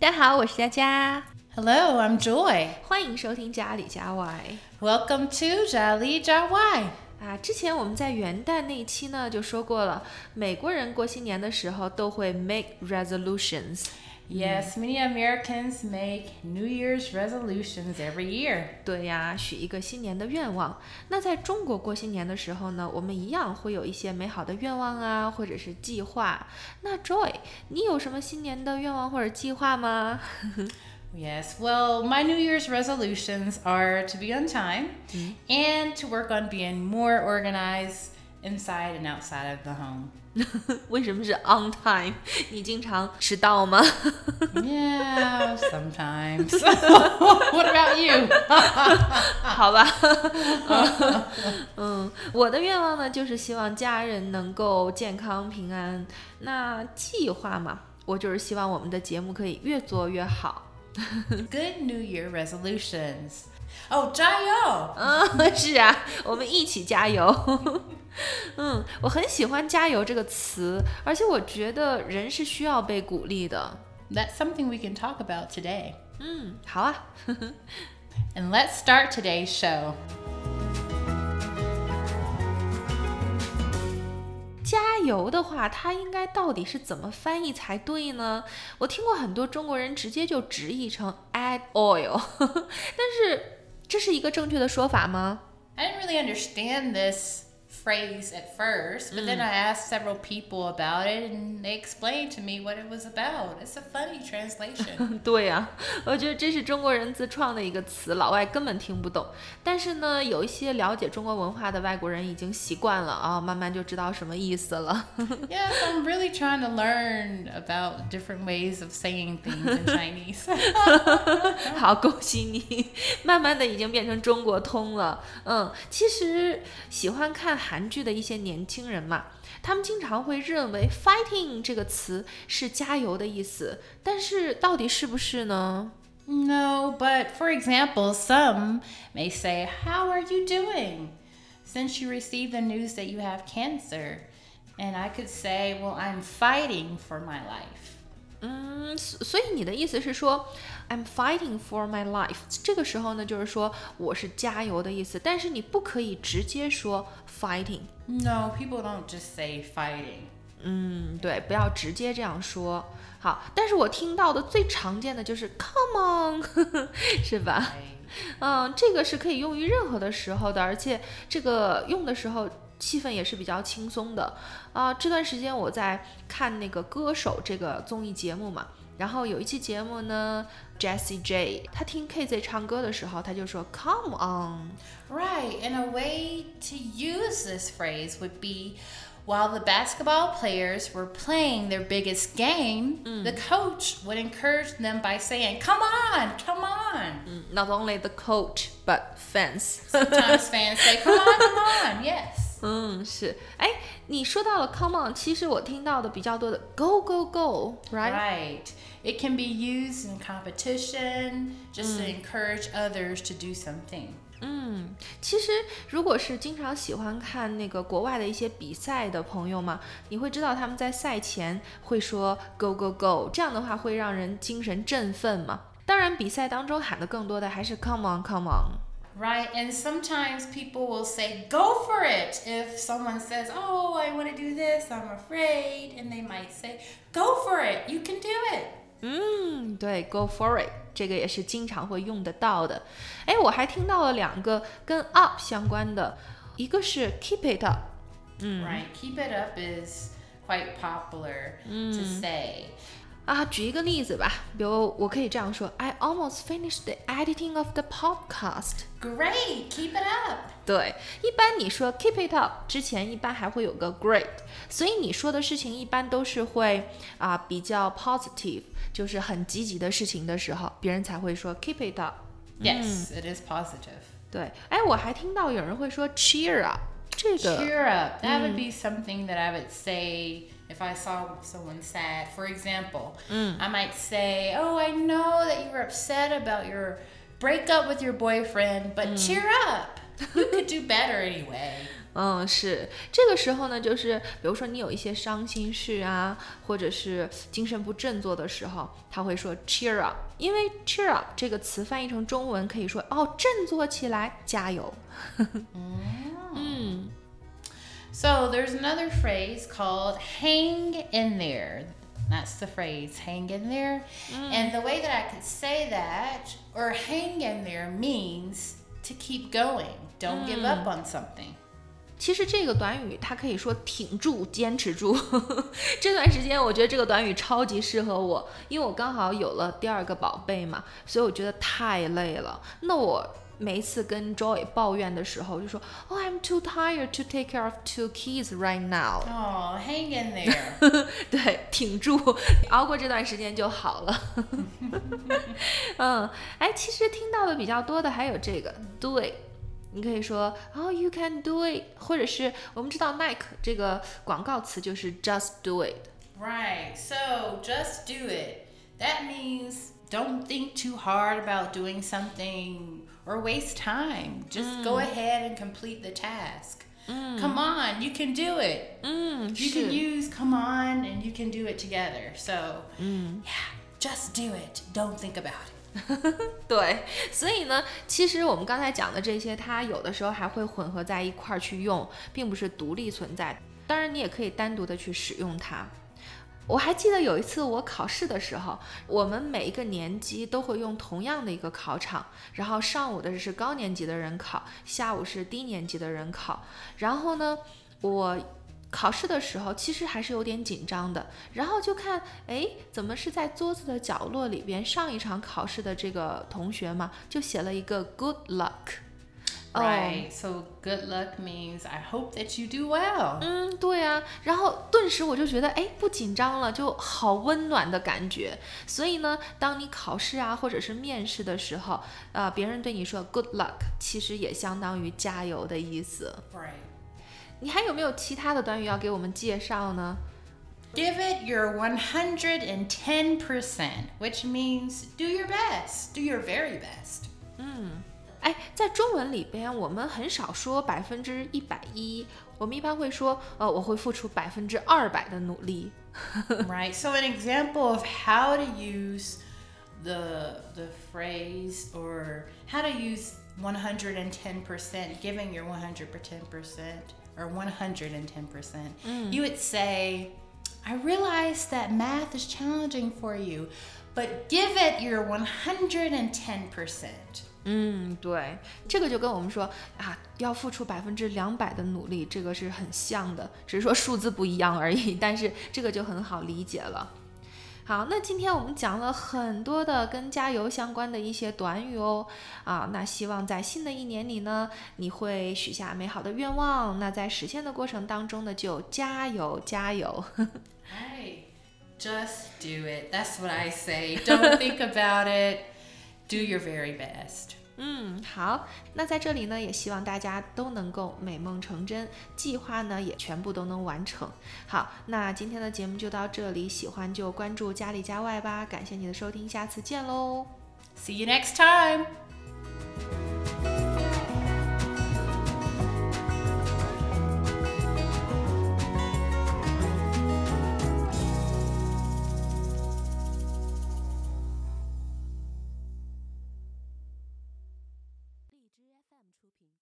大家好，我是佳佳。Hello, I'm Joy。欢迎收听家里家外。Welcome to 家里家外。啊，之前我们在元旦那一期呢就说过了，美国人过新年的时候都会 make resolutions。Yes, many Americans make New Year's resolutions every year. 对呀，许一个新年的愿望。那在中国过新年的时候呢，我们一样会有一些美好的愿望啊，或者是计划。那 Joy，你有什么新年的愿望或者计划吗？ Yes, well, my New Year's resolutions are to be on time and to work on being more organized inside and outside of the home. 为什么是 on time？你经常迟到吗？ Yeah, sometimes. what about you? 好吧，嗯，我的愿望呢，就是希望家人能够健康平安。那计划嘛，我就是希望我们的节目可以越做越好。 Good New Year resolutions. Oh, Jayo! 嗯，是啊，我们一起加油。 嗯，我很喜欢“加油”这个词，而且我觉得人是需要被鼓励的。 That's something we can talk about today. 嗯，好啊。 And let's start today's show. 加油的话，它应该到底是怎么翻译才对呢？我听过很多中国人直接就直译成 add oil，但是这是一个正确的说法吗？ I didn't really understand this phrase at first, but then I asked several people about it and they explained to me what it was about. It's a funny translation. 对呀、我觉得这是中国人自创的一个词，老外根本听不懂。但是呢，有一些了解中国文化的外国人已经习惯了啊，慢慢就知道什么意思了。 yes, I'm really trying to learn about different ways of saying things in Chinese. 好，恭喜你，慢慢的已经变成中国通了。嗯，其实喜欢看 韩剧的一些年轻人嘛，他们经常会认为 “fighting” 这个词是加油的意思，但是到底是不是呢？ no, but for example, some may say, How are you doing? Since you received the news that you have cancer. And I could say, Well, I'm fighting for my life. 嗯，所所以你的意思是说，I'm fighting for my life。这个时候呢，就是说我是加油的意思，但是你不可以直接说 fighting。No, people don't just say fighting. 嗯，对，不要直接这样说。好，但是我听到的最常见的就是 come on，是吧？嗯，这个是可以用于任何的时候的，而且这个用的时候气氛也是比较轻松的。啊、这段时间我在看那个《歌手》这个综艺节目嘛，然后有一期节目呢，Jessie J 他听 KZ 唱歌的时候，他就说 Come on， Right, and a way to use this phrase would be while the basketball players were playing their biggest game, the coach would encourage them by saying, Come on, come on. 嗯，Not only the coach but fans。 Sometimes fans say, Come on, come on, yes. 嗯，是，哎，你说到了 come on，其实我听到的比较多的 go go go，right？Right. It can be used in competition just to encourage others to do something. 嗯，其实如果是经常喜欢看那个国外的一些比赛的朋友嘛，你会知道他们在赛前会说 go go go，这样的话会让人精神振奋嘛。当然，比赛当中喊的更多的还是 come on come on。Right, and sometimes people will say, go for it. If someone says, oh, I want to do this, I'm afraid, and they might say, go for it, you can do it. 嗯，对，go for it，这个也是经常会用得到的。哎，我还听到了两个跟 up 相关的，一个是 keep it up。 Right, keep it up is quite popular to say. 啊，举一个例子吧，比如我可以这样说：I almost finished the editing of the podcast。 Great, keep it up. 对，一般你说 keep it up 之前，一般还会有个 great，所以你说的事情一般都是会啊、比较 positive，就是很积极的事情的时候，别人才会说 keep it up。 Yes, it is positive. 对，哎，我还听到有人会说 cheer up，这个 Cheer up. That would be something that I would say if I saw someone sad. For example, I might say, Oh, I know that you were upset about your breakup with your boyfriend, but cheer up. You could do better anyway. 嗯，是这个时候呢，就是比如说你有一些伤心事啊，或者是精神不振作的时候，他会说 cheer up，因为 cheer up 这个词翻译成中文可以说哦，振作起来，加油。嗯 So there's another phrase called hang in there. That's the phrase, hang in there. And the way that I could say that, or hang in there, means to keep going. Don't give up on something. 其实这个短语它可以说挺住、坚持住。这段时间我觉得这个短语超级适合我，因为我刚好有了第二个宝贝嘛，所以我觉得太累了。那我 每一次跟 Joy 抱怨的时候，就说：“Oh, I'm too tired to take care of two kids right now。 Oh, hang in there. 对，挺住，熬过这段时间就好了。嗯，哎，其实听到的比较多的还有这个 do it，你可以说哦、y o u can do it，或者是我们知道 Nike 这个广告词就是 just do it。 right. So just do it. That means don't think too hard about doing something or waste time. Just go ahead and complete the task. Come on, you can do it. 嗯， You 是 can use come on and you can do it together. So, yeah, just do it. Don't think about it. 对，所以呢，其实我们刚才讲的这些，它有的时候还会混合在一块儿去用，并不是独立存在。当然，你也可以单独的去使用它。 我还记得有一次我考试的时候，我们每一个年级都会用同样的一个考场，然后上午的是高年级的人考，下午是低年级的人考。然后呢，我考试的时候其实还是有点紧张的，然后就看，哎，怎么是在桌子的角落里边？上一场考试的这个同学嘛，就写了一个 good luck。哦 Right. So, good luck means I hope that you do well. 嗯，对啊，然后顿时我就觉得，哎，不紧张了，就好温暖的感觉。所以呢，当你考试啊，或者是面试的时候，呃，别人对你说 good luck，其实也相当于加油的意思。 Right. 你还有没有其他的短语要给我们介绍呢？ Give it your 110%, which means do your best. Do your very best. 哎，在中文里边，我们很少说百分之一百一，我们一般会说，呃，我会付出百分之二百的努力。 right. So, an example of how to use the the phrase or how to use 110%, giving your 110% or 110%, you would say, I realize that math is challenging for you, but give it your 110%. 嗯，对，这个就跟我们说啊，要付出百分之两百的努力，这个是很像的，只是说数字不一样而已。但是这个就很好理解了。好，那今天我们讲了很多的跟加油相关的一些短语哦，啊，那希望在新的一年里呢，你会许下美好的愿望，那在实现的过程当中呢，就加油加油。Right. Just do it. That's what I say. Don't think about it. Do your very best. 嗯，好，那在这里呢，也希望大家都能够美梦成真，计划呢也全部都能完成。好，那今天的节目就到这里，喜欢就关注家里家外吧，感谢你的收听，下次见喽。See you next time.